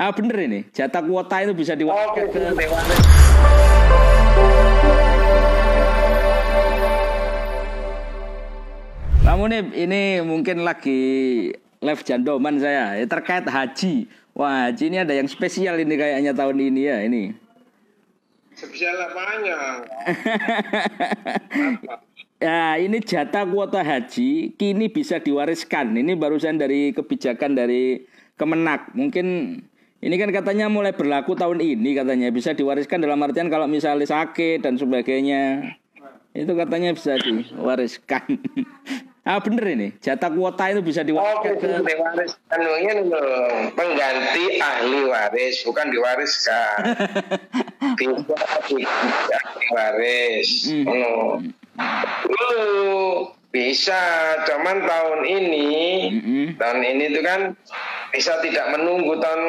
Ah bener ini, jatah kuota itu bisa diwariskan Oh, ke ini mungkin lagi live jandoman saya ya, terkait haji. Wah, haji ini ada yang spesial ini kayaknya tahun ini ya ini. Spesial apanya? Ya, ini jatah kuota haji kini bisa diwariskan. Ini barusan dari kebijakan dari Kemenak. Mungkin ini kan katanya mulai berlaku tahun ini katanya bisa diwariskan dalam artian kalau misalnya sakit dan sebagainya. Itu katanya bisa diwariskan. ah bener ini, jatah kuota itu bisa Oh, diwariskan ke itu diwaris. Anu ini loh, pengganti ahli waris, bukan diwariskan. Bisa ahli waris. Hmm. Hmm. Dulu bisa, cuman tahun ini, Mm-mm. tahun ini itu kan bisa tidak menunggu tahun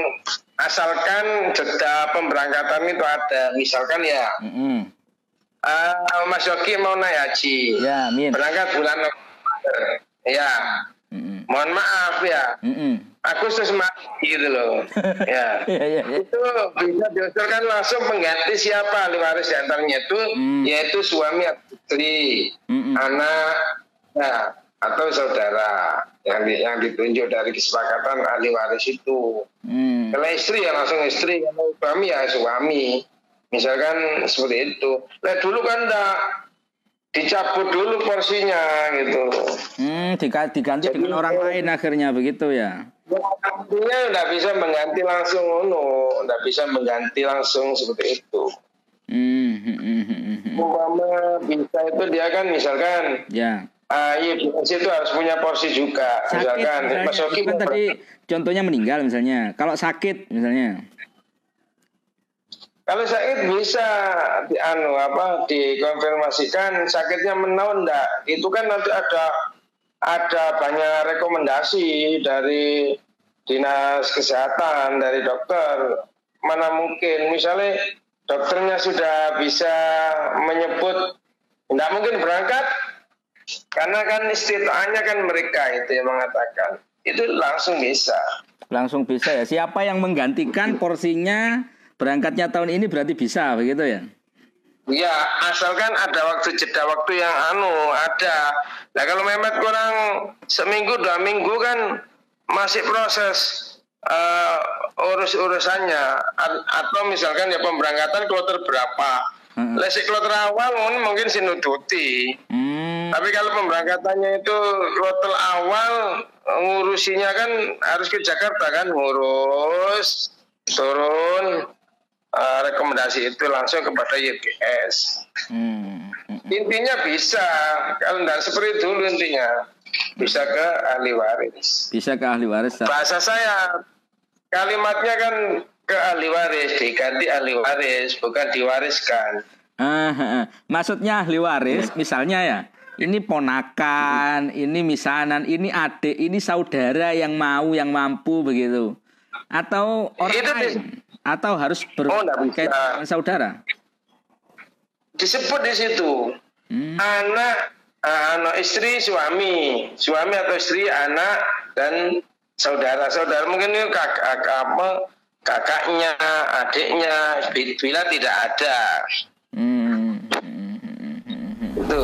asalkan jeda pemberangkatan itu ada. Misalkan ya, Mm-mm. eh, Mas Yogi mau naik haji, Ya, amin. berangkat bulan Oktober, ya. Mm-mm. Mohon maaf ya, Mm-mm. Agustus mati gitu loh. ya. Iya, iya, iya. Itu bisa diusulkan langsung pengganti siapa ahli waris di antaranya itu Hmm. yaitu suami atau istri, Mm-mm. anak, ya, atau saudara yang di- yang ditunjuk dari kesepakatan ahli waris itu. Mm. Kalau istri ya langsung istri, kalau suami ya suami. Misalkan seperti itu. Nah dulu kan enggak dicabut dulu porsinya gitu. Hmm, diganti dengan orang lain akhirnya begitu ya. Artinya nggak bisa mengganti langsung ono, nggak bisa mengganti langsung seperti itu. Hmm, hmm, hmm, hmm. Umpama bisa itu dia kan misalkan Ya. Ah iya itu harus punya porsi juga. Sakit misalkan misalnya, Mas Yogi kan tadi contohnya meninggal misalnya. Kalau sakit misalnya. Kalau sakit bisa di anu apa dikonfirmasikan sakitnya menaun enggak? Itu kan nanti ada ada banyak rekomendasi dari dinas kesehatan dari dokter. Mana mungkin misalnya dokternya sudah bisa menyebut enggak mungkin berangkat karena kan istitahannya kan mereka itu yang mengatakan itu langsung bisa. Langsung bisa ya. Siapa yang menggantikan porsinya berangkatnya tahun ini berarti bisa begitu ya. Ya, asalkan ada waktu jeda waktu yang anu ada. Nah kalau memang kurang seminggu dua minggu kan masih proses eh, urus-urusannya A- atau misalkan ya pemberangkatan kloter berapa. Hmm. Lesik kloter awal mungkin- mungkin sinuduti. Hmm. Tapi kalau pemberangkatannya itu kloter awal ngurusinya kan harus ke Jakarta kan ngurus turun eh, rekomendasi itu langsung kepada YGS. Hmm. hmm. Intinya bisa kalau tidak seperti dulu intinya bisa ke ahli waris. Bisa ke ahli waris. Bahasa saya kalimatnya kan ke ahli waris diganti ahli waris bukan diwariskan. Ah, ah, ah. Maksudnya ahli waris misalnya ya. Ini ponakan, ini misanan, ini adik, ini saudara yang mau, yang mampu begitu. Atau orang Itu lain. Atau harus Oh, berkaitan dengan saudara. Disebut di situ Hmm. anak ah, anak istri suami suami atau istri anak dan saudara saudara mungkin itu kakak apa kakaknya adiknya bila tidak ada hmm, hmm, hmm, hmm. itu